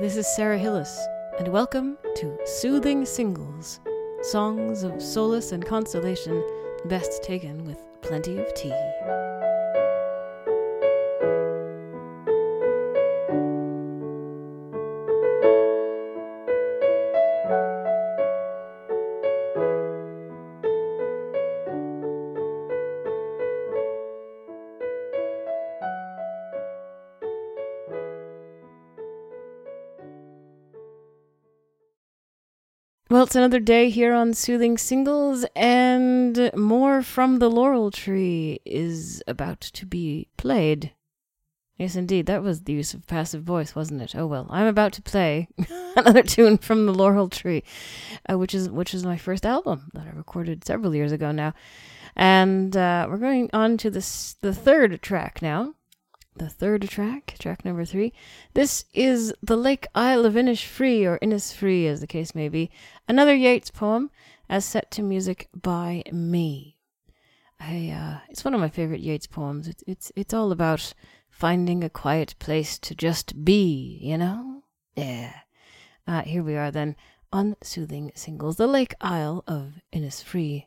this is Sarah Hillis, and welcome to Soothing Singles Songs of Solace and Consolation, best taken with plenty of tea. Well, it's another day here on Soothing Singles, and more from the Laurel Tree is about to be played. Yes, indeed, that was the use of passive voice, wasn't it? Oh well, I'm about to play another tune from the Laurel Tree, uh, which is which is my first album that I recorded several years ago now, and uh, we're going on to this the third track now the third track, track number three. This is The Lake Isle of Innisfree, or Innisfree as the case may be, another Yeats poem as set to music by me. I, uh, it's one of my favorite Yeats poems. It's, it's, it's all about finding a quiet place to just be, you know? Yeah. Uh, here we are then on Soothing Singles, The Lake Isle of Innisfree.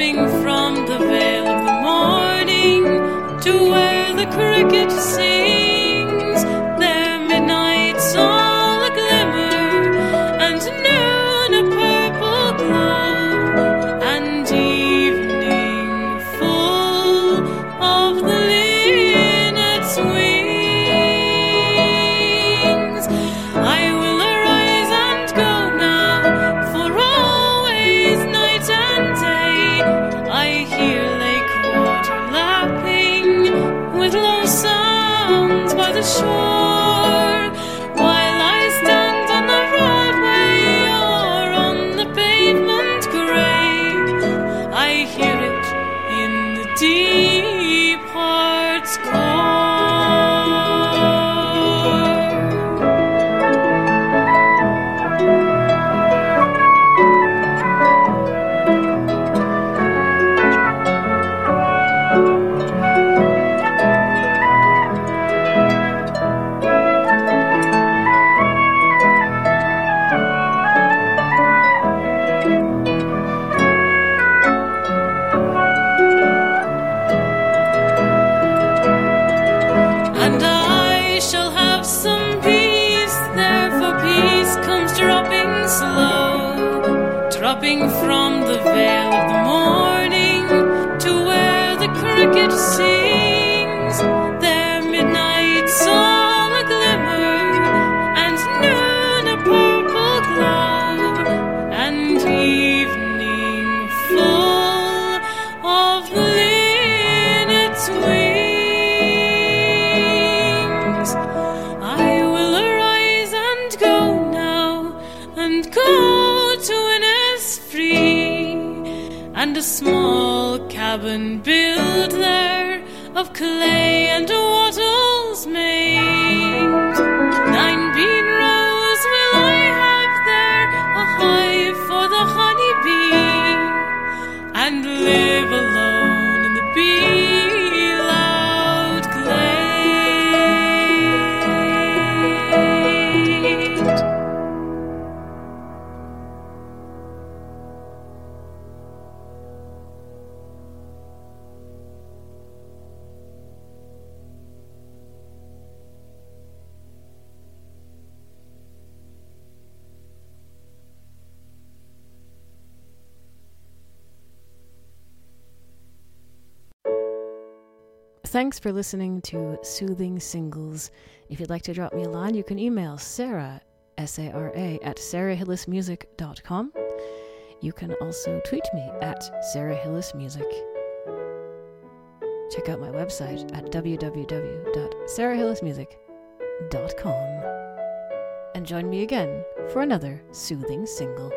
from the veil of the morning to where the cricket sings. dropping from the veil of the morning to where the cricket sings. There midnight song a glimmer and noon a purple glow and evening full of linnets' wings. I will arise and go now and go and a small cabin built there of clay and water. Thanks for listening to Soothing Singles. If you'd like to drop me a line, you can email Sarah, S A R A, at sarahhillismusic.com. You can also tweet me at sarahhillismusic. Check out my website at www.sarahhillismusic.com. And join me again for another soothing single.